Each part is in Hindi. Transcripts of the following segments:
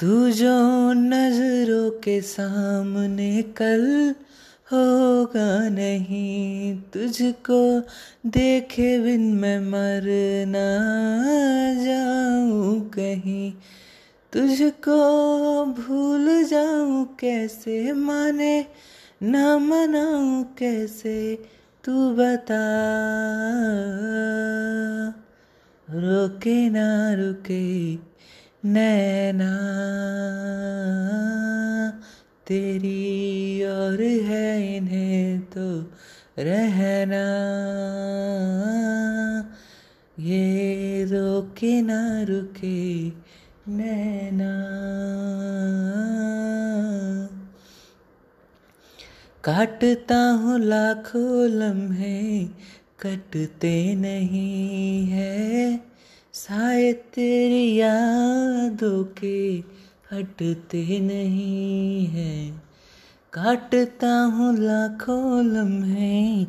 तू जो नज़रों के सामने कल होगा नहीं, तुझको देखे बिन मैं मर ना जाऊँ कहीं। तुझको भूल जाऊँ कैसे, माने ना मनाऊं कैसे, तू बता। रोके ना रुके नैना, तेरी और है इन्हें तो रहना। ये रोके ना रुके नैना। काटता हूँ लाखों लम्हे, कटते नहीं है साए तेरी यादों के हटते नहीं है। काटता हूँ लाखों लम्हे,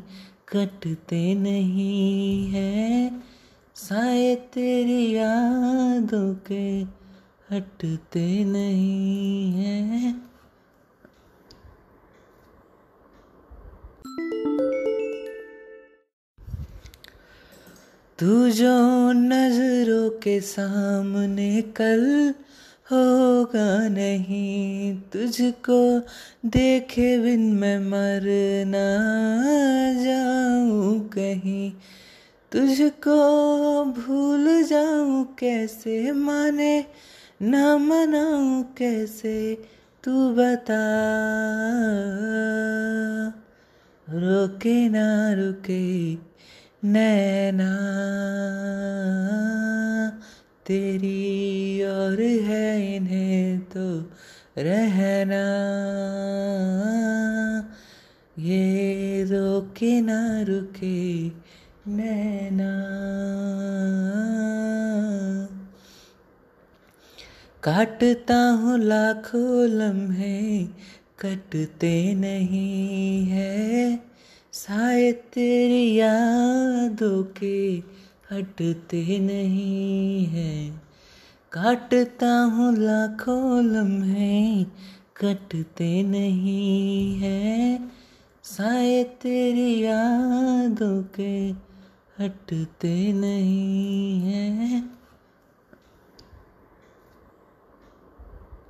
कटते नहीं है। साए तेरी यादों के हटते नहीं है। तू जो नज़रों के सामने कल होगा नहीं। तुझको देखे बिन मैं मर ना जाऊँ कहीं। तुझको भूल जाऊँ कैसे, माने ना मनाऊं कैसे, तू बता। रोके ना, रुके नैना, तेरी और है इन्हें तो रहना। ये रोके ना रुके नैना। काटता हूँ लाखों लम्हे, कटते नहीं है। साए तेरी यादों के हटते नहीं है। काटता हूँ लाखों लम्हे, कटते नहीं है। साए तेरी यादों के हटते नहीं